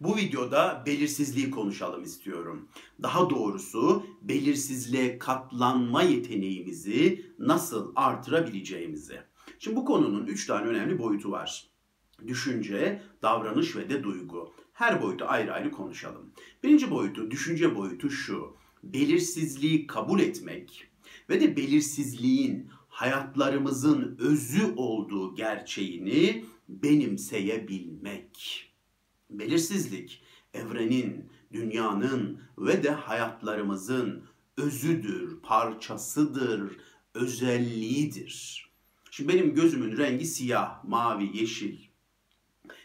Bu videoda belirsizliği konuşalım istiyorum. Daha doğrusu belirsizliğe katlanma yeteneğimizi nasıl artırabileceğimizi. Şimdi bu konunun üç tane önemli boyutu var. Düşünce, davranış ve de duygu. Her boyutu ayrı ayrı konuşalım. Birinci boyutu, düşünce boyutu şu. Belirsizliği kabul etmek ve de belirsizliğin hayatlarımızın özü olduğu gerçeğini benimseyebilmek. Belirsizlik evrenin, dünyanın ve de hayatlarımızın özüdür, parçasıdır, özelliğidir. Şimdi benim gözümün rengi siyah, mavi, yeşil.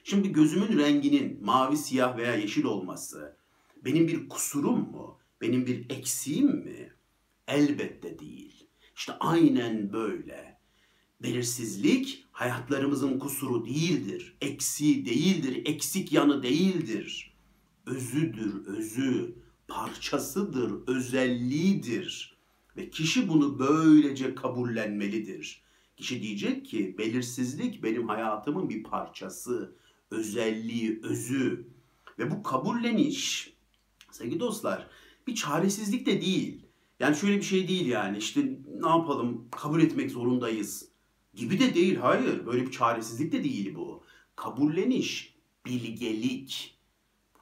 Şimdi gözümün renginin mavi, siyah veya yeşil olması benim bir kusurum mu? Benim bir eksiğim mi? Elbette değil. İşte aynen böyle. Belirsizlik hayatlarımızın kusuru değildir, eksiği değildir, eksik yanı değildir. Özüdür, özü, parçasıdır, özelliğidir. Ve kişi bunu böylece kabullenmelidir. Kişi diyecek ki belirsizlik benim hayatımın bir parçası, özelliği, özü. Ve bu kabulleniş sevgili dostlar bir çaresizlik de değil. Yani şöyle bir şey değil yani işte ne yapalım kabul etmek zorundayız gibi de değil. Hayır böyle bir çaresizlik de değil bu. Kabulleniş, bilgelik.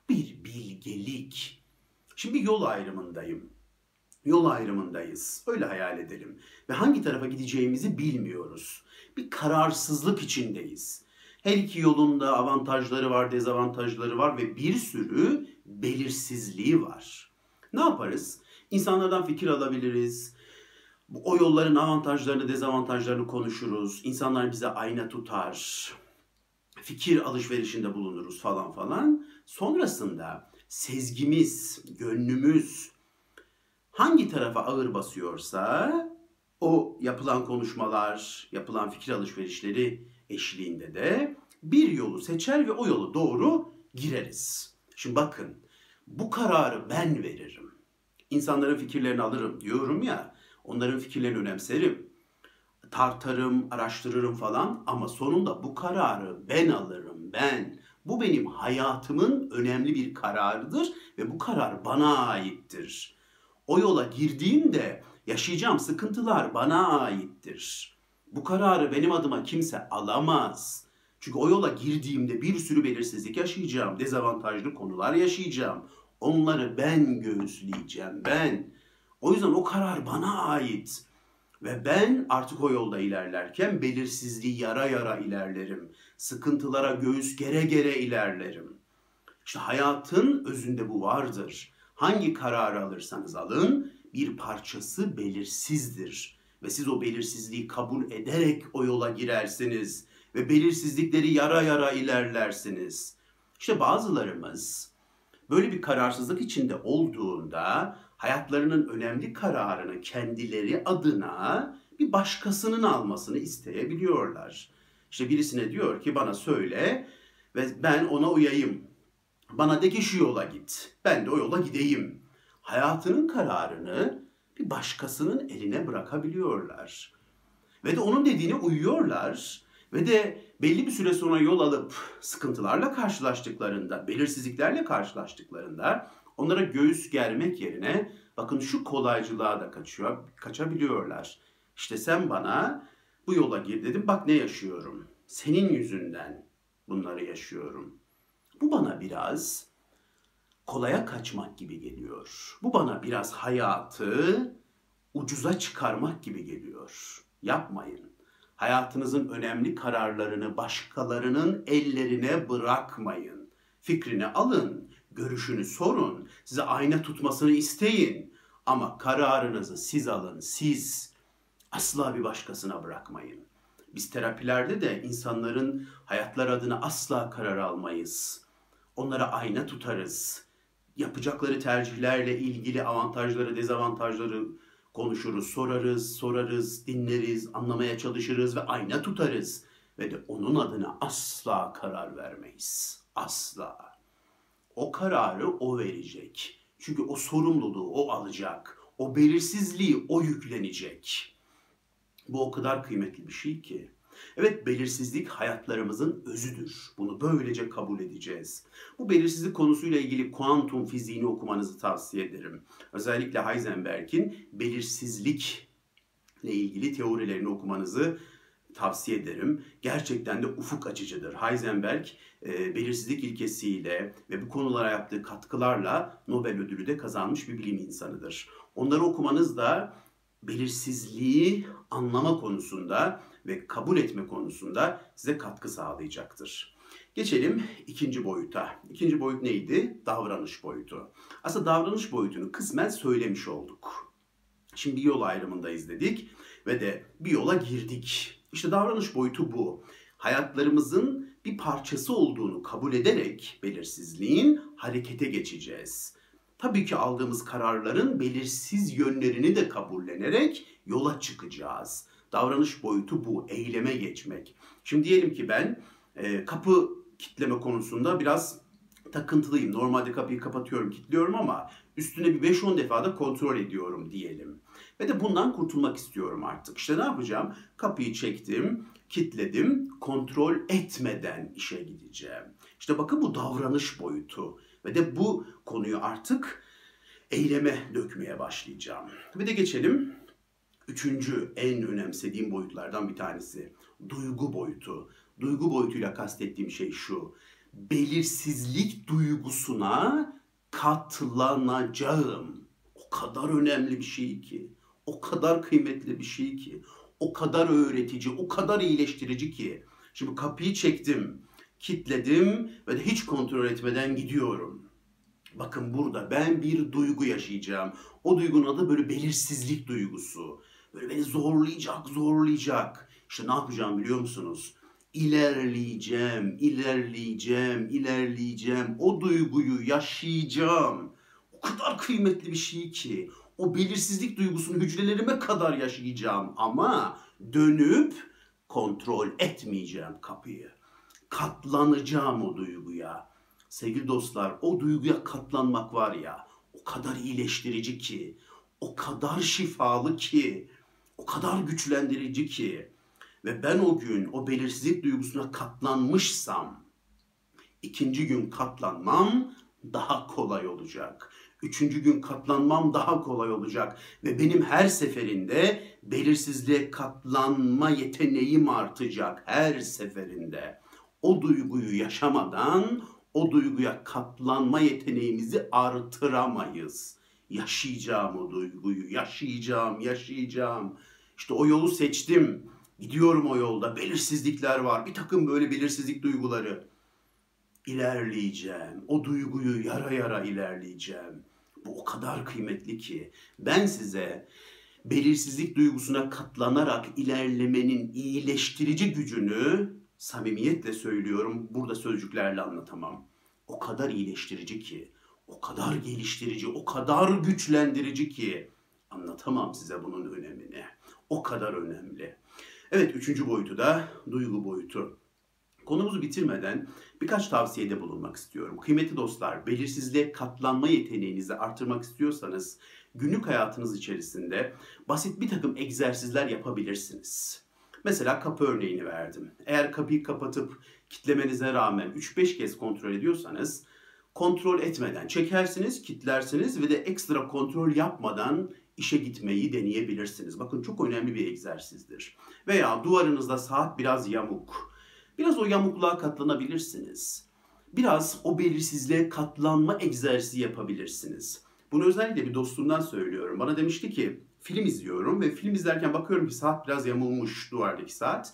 Bir bilgelik. Şimdi yol ayrımındayım. Yol ayrımındayız. Öyle hayal edelim. Ve hangi tarafa gideceğimizi bilmiyoruz. Bir kararsızlık içindeyiz. Her iki yolunda avantajları var, dezavantajları var ve bir sürü belirsizliği var. Ne yaparız? İnsanlardan fikir alabiliriz. O yolların avantajlarını, dezavantajlarını konuşuruz. İnsanlar bize ayna tutar. Fikir alışverişinde bulunuruz falan falan. Sonrasında sezgimiz, gönlümüz hangi tarafa ağır basıyorsa o yapılan konuşmalar, yapılan fikir alışverişleri eşliğinde de bir yolu seçer ve o yolu doğru gireriz. Şimdi bakın bu kararı ben veririm. İnsanların fikirlerini alırım diyorum ya. Onların fikirlerini önemserim. Tartarım, araştırırım falan ama sonunda bu kararı ben alırım ben. Bu benim hayatımın önemli bir kararıdır ve bu karar bana aittir. O yola girdiğimde yaşayacağım sıkıntılar bana aittir. Bu kararı benim adıma kimse alamaz. Çünkü o yola girdiğimde bir sürü belirsizlik yaşayacağım, dezavantajlı konular yaşayacağım. Onları ben göğüsleyeceğim, ben. O yüzden o karar bana ait. Ve ben artık o yolda ilerlerken belirsizliği yara yara ilerlerim. Sıkıntılara göğüs gere gere ilerlerim. İşte hayatın özünde bu vardır. Hangi kararı alırsanız alın bir parçası belirsizdir. Ve siz o belirsizliği kabul ederek o yola girersiniz. Ve belirsizlikleri yara yara ilerlersiniz. İşte bazılarımız böyle bir kararsızlık içinde olduğunda hayatlarının önemli kararını kendileri adına bir başkasının almasını isteyebiliyorlar. İşte birisine diyor ki bana söyle ve ben ona uyayım. Bana de ki şu yola git. Ben de o yola gideyim. Hayatının kararını bir başkasının eline bırakabiliyorlar. Ve de onun dediğine uyuyorlar. Ve de belli bir süre sonra yol alıp sıkıntılarla karşılaştıklarında, belirsizliklerle karşılaştıklarında onlara göğüs germek yerine bakın şu kolaycılığa da kaçıyor, kaçabiliyorlar. İşte sen bana bu yola gir dedim bak ne yaşıyorum. Senin yüzünden bunları yaşıyorum. Bu bana biraz kolaya kaçmak gibi geliyor. Bu bana biraz hayatı ucuza çıkarmak gibi geliyor. Yapmayın. Hayatınızın önemli kararlarını başkalarının ellerine bırakmayın. Fikrini alın, görüşünü sorun, size ayna tutmasını isteyin. Ama kararınızı siz alın, siz. Asla bir başkasına bırakmayın. Biz terapilerde de insanların hayatlar adına asla karar almayız. Onlara ayna tutarız. Yapacakları tercihlerle ilgili avantajları, dezavantajları konuşuruz, sorarız, sorarız, dinleriz, anlamaya çalışırız ve ayna tutarız. Ve de onun adına asla karar vermeyiz. Asla. O kararı o verecek. Çünkü o sorumluluğu o alacak. O belirsizliği o yüklenecek. Bu o kadar kıymetli bir şey ki. Evet belirsizlik hayatlarımızın özüdür. Bunu böylece kabul edeceğiz. Bu belirsizlik konusuyla ilgili kuantum fiziğini okumanızı tavsiye ederim. Özellikle Heisenberg'in belirsizlik ile ilgili teorilerini okumanızı tavsiye ederim. Gerçekten de ufuk açıcıdır. Heisenberg e, belirsizlik ilkesiyle ve bu konulara yaptığı katkılarla Nobel ödülü de kazanmış bir bilim insanıdır. Onları okumanız da belirsizliği anlama konusunda ve kabul etme konusunda size katkı sağlayacaktır. Geçelim ikinci boyuta. İkinci boyut neydi? Davranış boyutu. Aslında davranış boyutunu kısmen söylemiş olduk. Şimdi bir yol ayrımındayız dedik ve de bir yola girdik. İşte davranış boyutu bu. Hayatlarımızın bir parçası olduğunu kabul ederek belirsizliğin harekete geçeceğiz. Tabii ki aldığımız kararların belirsiz yönlerini de kabullenerek yola çıkacağız. Davranış boyutu bu, eyleme geçmek. Şimdi diyelim ki ben e, kapı kitleme konusunda biraz takıntılıyım. Normalde kapıyı kapatıyorum, kilitliyorum ama üstüne bir 5-10 defa da kontrol ediyorum diyelim. Ve de bundan kurtulmak istiyorum artık. İşte ne yapacağım? Kapıyı çektim, kilitledim, kontrol etmeden işe gideceğim. İşte bakın bu davranış boyutu. Ve de bu konuyu artık eyleme dökmeye başlayacağım. Ve de geçelim üçüncü en önemsediğim boyutlardan bir tanesi. Duygu boyutu. Duygu boyutuyla kastettiğim şey şu. Belirsizlik duygusuna katlanacağım. O kadar önemli bir şey ki. O kadar kıymetli bir şey ki. O kadar öğretici, o kadar iyileştirici ki. Şimdi kapıyı çektim, kitledim ve de hiç kontrol etmeden gidiyorum. Bakın burada ben bir duygu yaşayacağım. O duygunun adı böyle belirsizlik duygusu. Böyle beni zorlayacak, zorlayacak. İşte ne yapacağım biliyor musunuz? İlerleyeceğim, ilerleyeceğim, ilerleyeceğim. O duyguyu yaşayacağım. O kadar kıymetli bir şey ki. O belirsizlik duygusunu hücrelerime kadar yaşayacağım. Ama dönüp kontrol etmeyeceğim kapıyı. Katlanacağım o duyguya. Sevgili dostlar o duyguya katlanmak var ya o kadar iyileştirici ki, o kadar şifalı ki, o kadar güçlendirici ki ve ben o gün o belirsizlik duygusuna katlanmışsam ikinci gün katlanmam daha kolay olacak. Üçüncü gün katlanmam daha kolay olacak ve benim her seferinde belirsizliğe katlanma yeteneğim artacak her seferinde. O duyguyu yaşamadan o duyguya katlanma yeteneğimizi artıramayız. Yaşayacağım o duyguyu, yaşayacağım, yaşayacağım. İşte o yolu seçtim. Gidiyorum o yolda. Belirsizlikler var. Bir takım böyle belirsizlik duyguları. İlerleyeceğim. O duyguyu yara yara ilerleyeceğim. Bu o kadar kıymetli ki. Ben size belirsizlik duygusuna katlanarak ilerlemenin iyileştirici gücünü samimiyetle söylüyorum. Burada sözcüklerle anlatamam. O kadar iyileştirici ki, o kadar geliştirici, o kadar güçlendirici ki anlatamam size bunun önemini. O kadar önemli. Evet üçüncü boyutu da duygu boyutu. Konumuzu bitirmeden birkaç tavsiyede bulunmak istiyorum. Kıymetli dostlar, belirsizliğe katlanma yeteneğinizi artırmak istiyorsanız günlük hayatınız içerisinde basit bir takım egzersizler yapabilirsiniz. Mesela kapı örneğini verdim. Eğer kapıyı kapatıp kitlemenize rağmen 3-5 kez kontrol ediyorsanız kontrol etmeden çekersiniz, kitlersiniz ve de ekstra kontrol yapmadan işe gitmeyi deneyebilirsiniz. Bakın çok önemli bir egzersizdir. Veya duvarınızda saat biraz yamuk. Biraz o yamukluğa katlanabilirsiniz. Biraz o belirsizliğe katlanma egzersizi yapabilirsiniz. Bunu özellikle bir dostumdan söylüyorum. Bana demişti ki film izliyorum ve film izlerken bakıyorum ki saat biraz yamulmuş duvardaki saat.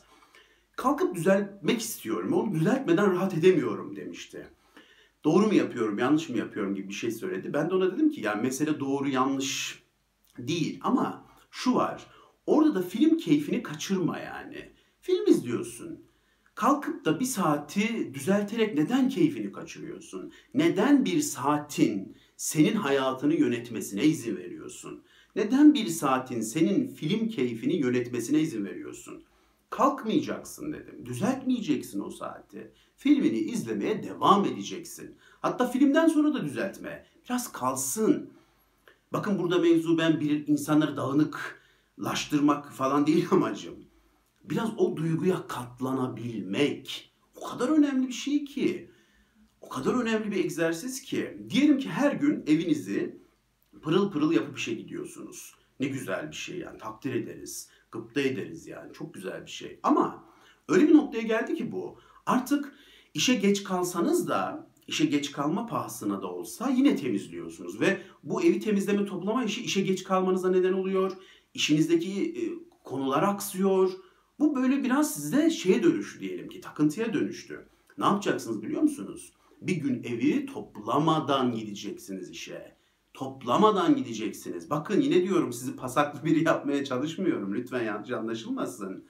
Kalkıp düzeltmek istiyorum. Onu düzeltmeden rahat edemiyorum demişti. Doğru mu yapıyorum, yanlış mı yapıyorum gibi bir şey söyledi. Ben de ona dedim ki yani mesele doğru yanlış değil ama şu var. Orada da film keyfini kaçırma yani. Film izliyorsun. Kalkıp da bir saati düzelterek neden keyfini kaçırıyorsun? Neden bir saatin senin hayatını yönetmesine izin veriyorsun? Neden bir saatin senin film keyfini yönetmesine izin veriyorsun? Kalkmayacaksın dedim. Düzeltmeyeceksin o saati. Filmini izlemeye devam edeceksin. Hatta filmden sonra da düzeltme. Biraz kalsın. Bakın burada mevzu ben bir insanları dağınıklaştırmak falan değil amacım. biraz o duyguya katlanabilmek o kadar önemli bir şey ki. O kadar önemli bir egzersiz ki. Diyelim ki her gün evinizi pırıl pırıl yapıp işe gidiyorsunuz. Ne güzel bir şey yani takdir ederiz. Gıpta ederiz yani çok güzel bir şey. Ama öyle bir noktaya geldi ki bu. Artık işe geç kalsanız da işe geç kalma pahasına da olsa yine temizliyorsunuz. Ve bu evi temizleme toplama işi işe geç kalmanıza neden oluyor. İşinizdeki e, konular aksıyor. Bu böyle biraz sizde şeye dönüştü diyelim ki takıntıya dönüştü. Ne yapacaksınız biliyor musunuz? Bir gün evi toplamadan gideceksiniz işe. Toplamadan gideceksiniz. Bakın yine diyorum sizi pasaklı biri yapmaya çalışmıyorum. Lütfen yanlış anlaşılmasın.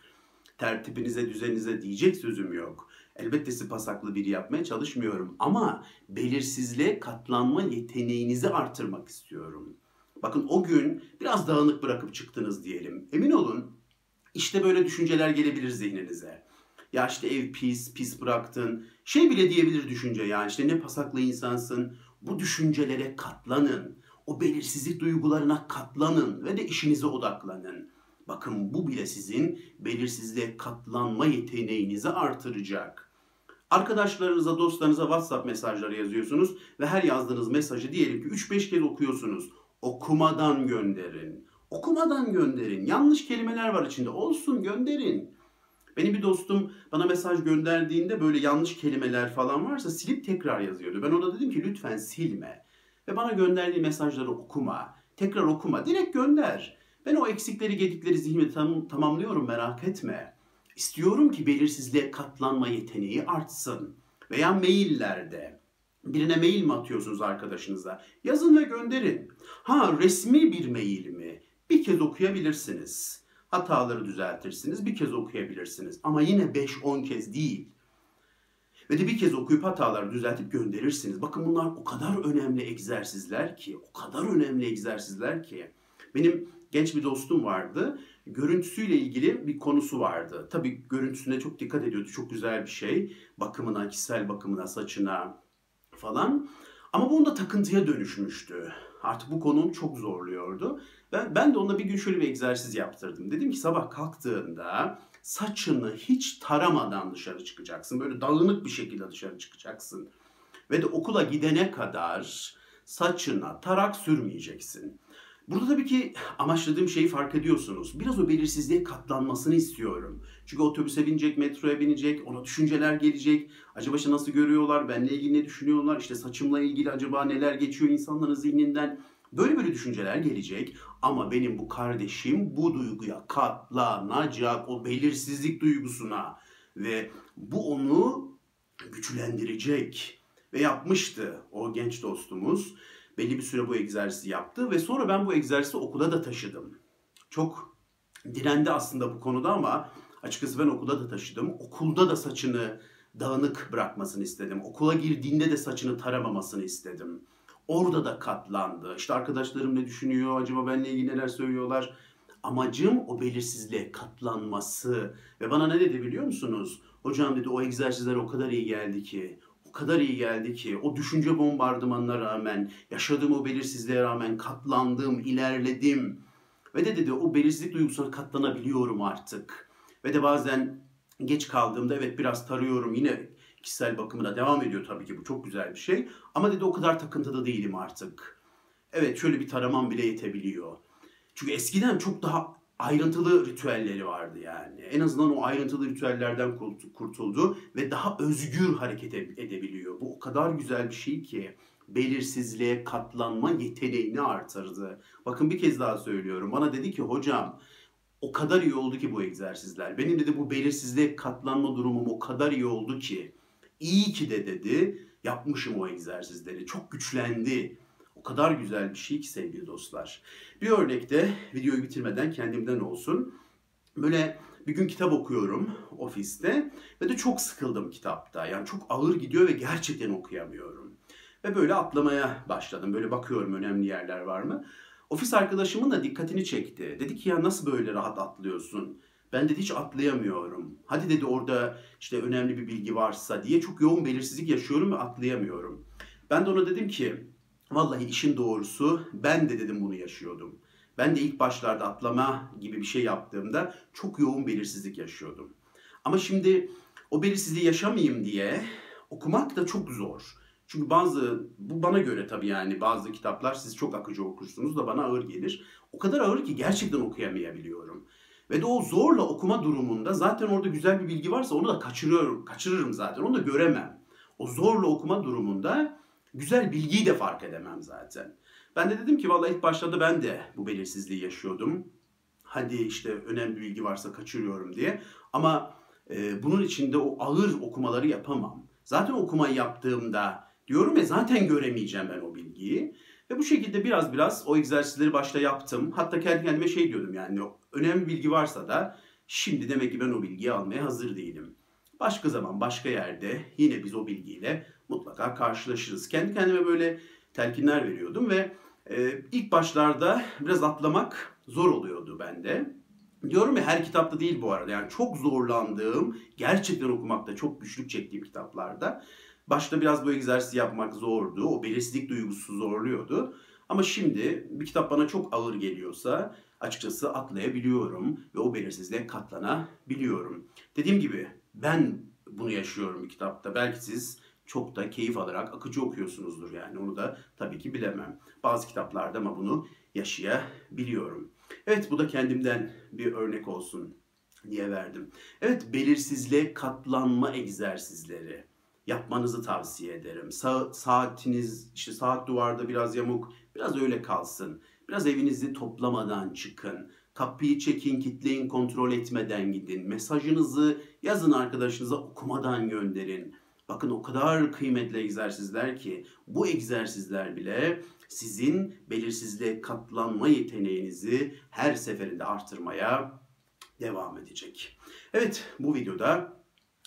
Tertibinize, düzeninize diyecek sözüm yok. Elbette sizi pasaklı biri yapmaya çalışmıyorum. Ama belirsizliğe katlanma yeteneğinizi artırmak istiyorum. Bakın o gün biraz dağınık bırakıp çıktınız diyelim. Emin olun işte böyle düşünceler gelebilir zihninize. Ya işte ev pis, pis bıraktın. Şey bile diyebilir düşünce yani işte ne pasaklı insansın. Bu düşüncelere katlanın. O belirsizlik duygularına katlanın ve de işinize odaklanın. Bakın bu bile sizin belirsizliğe katlanma yeteneğinizi artıracak. Arkadaşlarınıza, dostlarınıza WhatsApp mesajları yazıyorsunuz ve her yazdığınız mesajı diyelim ki 3-5 kez okuyorsunuz. Okumadan gönderin. Okumadan gönderin. Yanlış kelimeler var içinde. Olsun gönderin. Benim bir dostum bana mesaj gönderdiğinde böyle yanlış kelimeler falan varsa silip tekrar yazıyordu. Ben ona dedim ki lütfen silme. Ve bana gönderdiği mesajları okuma. Tekrar okuma. Direkt gönder. Ben o eksikleri gedikleri zihnimde tam, tamamlıyorum merak etme. İstiyorum ki belirsizliğe katlanma yeteneği artsın. Veya maillerde. Birine mail mi atıyorsunuz arkadaşınıza? Yazın ve gönderin. Ha resmi bir mail mi? Bir kez okuyabilirsiniz. Hataları düzeltirsiniz, bir kez okuyabilirsiniz. Ama yine 5-10 kez değil. Ve de bir kez okuyup hataları düzeltip gönderirsiniz. Bakın bunlar o kadar önemli egzersizler ki, o kadar önemli egzersizler ki. Benim genç bir dostum vardı. Görüntüsüyle ilgili bir konusu vardı. Tabii görüntüsüne çok dikkat ediyordu. Çok güzel bir şey. Bakımına, kişisel bakımına, saçına falan. Ama bu onda takıntıya dönüşmüştü. Artık bu konum çok zorluyordu. Ben, ben de ona bir gün şöyle bir egzersiz yaptırdım. Dedim ki sabah kalktığında saçını hiç taramadan dışarı çıkacaksın. Böyle dağınık bir şekilde dışarı çıkacaksın. Ve de okula gidene kadar saçına tarak sürmeyeceksin. Burada tabii ki amaçladığım şeyi fark ediyorsunuz. Biraz o belirsizliğe katlanmasını istiyorum. Çünkü otobüse binecek, metroya binecek, ona düşünceler gelecek. Acaba işte nasıl görüyorlar, benle ilgili ne düşünüyorlar, işte saçımla ilgili acaba neler geçiyor insanların zihninden. Böyle böyle düşünceler gelecek ama benim bu kardeşim bu duyguya katlanacak, o belirsizlik duygusuna ve bu onu güçlendirecek ve yapmıştı o genç dostumuz belli bir süre bu egzersizi yaptı ve sonra ben bu egzersizi okula da taşıdım. Çok direndi aslında bu konuda ama açıkçası ben okula da taşıdım. Okulda da saçını dağınık bırakmasını istedim. Okula girdiğinde de saçını taramamasını istedim. Orada da katlandı. İşte arkadaşlarım ne düşünüyor, acaba benle ilgili neler söylüyorlar. Amacım o belirsizliğe katlanması. Ve bana ne dedi biliyor musunuz? Hocam dedi o egzersizler o kadar iyi geldi ki kadar iyi geldi ki o düşünce bombardımanına rağmen, yaşadığım o belirsizliğe rağmen katlandım, ilerledim. Ve de dedi o belirsizlik duygusuna katlanabiliyorum artık. Ve de bazen geç kaldığımda evet biraz tarıyorum yine kişisel bakımına devam ediyor tabii ki bu çok güzel bir şey. Ama dedi o kadar takıntıda değilim artık. Evet şöyle bir taramam bile yetebiliyor. Çünkü eskiden çok daha ayrıntılı ritüelleri vardı yani. En azından o ayrıntılı ritüellerden kurtuldu ve daha özgür hareket edebiliyor. Bu o kadar güzel bir şey ki belirsizliğe katlanma yeteneğini artırdı. Bakın bir kez daha söylüyorum. Bana dedi ki hocam o kadar iyi oldu ki bu egzersizler. Benim dedi bu belirsizliğe katlanma durumum o kadar iyi oldu ki. İyi ki de dedi yapmışım o egzersizleri. Çok güçlendi kadar güzel bir şey ki sevgili dostlar. Bir örnekte videoyu bitirmeden kendimden olsun. Böyle bir gün kitap okuyorum ofiste ve de çok sıkıldım kitapta. Yani çok ağır gidiyor ve gerçekten okuyamıyorum. Ve böyle atlamaya başladım. Böyle bakıyorum önemli yerler var mı? Ofis arkadaşımın da dikkatini çekti. Dedi ki ya nasıl böyle rahat atlıyorsun? Ben dedi hiç atlayamıyorum. Hadi dedi orada işte önemli bir bilgi varsa diye çok yoğun belirsizlik yaşıyorum ve atlayamıyorum. Ben de ona dedim ki Vallahi işin doğrusu ben de dedim bunu yaşıyordum. Ben de ilk başlarda atlama gibi bir şey yaptığımda çok yoğun belirsizlik yaşıyordum. Ama şimdi o belirsizliği yaşamayayım diye okumak da çok zor. Çünkü bazı, bu bana göre tabii yani bazı kitaplar siz çok akıcı okursunuz da bana ağır gelir. O kadar ağır ki gerçekten okuyamayabiliyorum. Ve de o zorla okuma durumunda zaten orada güzel bir bilgi varsa onu da kaçırıyorum, kaçırırım zaten. Onu da göremem. O zorla okuma durumunda güzel bilgiyi de fark edemem zaten. Ben de dedim ki vallahi ilk başlarda ben de bu belirsizliği yaşıyordum. Hadi işte önemli bilgi varsa kaçırıyorum diye. Ama e, bunun içinde o ağır okumaları yapamam. Zaten okumayı yaptığımda diyorum ya zaten göremeyeceğim ben o bilgiyi. Ve bu şekilde biraz biraz o egzersizleri başta yaptım. Hatta kendi kendime şey diyordum yani önemli bilgi varsa da şimdi demek ki ben o bilgiyi almaya hazır değilim. Başka zaman başka yerde yine biz o bilgiyle mutlaka karşılaşırız. Kendi kendime böyle telkinler veriyordum ve e, ilk başlarda biraz atlamak zor oluyordu bende. Diyorum ya her kitapta değil bu arada. Yani çok zorlandığım, gerçekten okumakta çok güçlük çektiğim kitaplarda. Başta biraz bu egzersizi yapmak zordu. O belirsizlik duygusu zorluyordu. Ama şimdi bir kitap bana çok ağır geliyorsa açıkçası atlayabiliyorum ve o belirsizliğe katlanabiliyorum. Dediğim gibi ben bunu yaşıyorum kitapta. Belki siz çok da keyif alarak akıcı okuyorsunuzdur yani onu da tabii ki bilemem. Bazı kitaplarda ama bunu yaşayabiliyorum. Evet bu da kendimden bir örnek olsun diye verdim. Evet belirsizliğe katlanma egzersizleri yapmanızı tavsiye ederim. Sa- saatiniz işte saat duvarda biraz yamuk biraz öyle kalsın. Biraz evinizi toplamadan çıkın. Kapıyı çekin, kitleyin, kontrol etmeden gidin. Mesajınızı yazın arkadaşınıza okumadan gönderin. Bakın o kadar kıymetli egzersizler ki bu egzersizler bile sizin belirsizliğe katlanma yeteneğinizi her seferinde artırmaya devam edecek. Evet bu videoda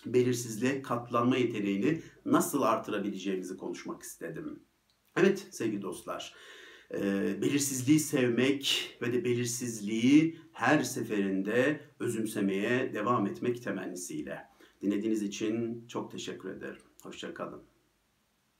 belirsizliğe katlanma yeteneğini nasıl artırabileceğimizi konuşmak istedim. Evet sevgili dostlar, e, belirsizliği sevmek ve de belirsizliği her seferinde özümsemeye devam etmek temennisiyle. Dinlediğiniz için çok teşekkür ederim. Hoşçakalın.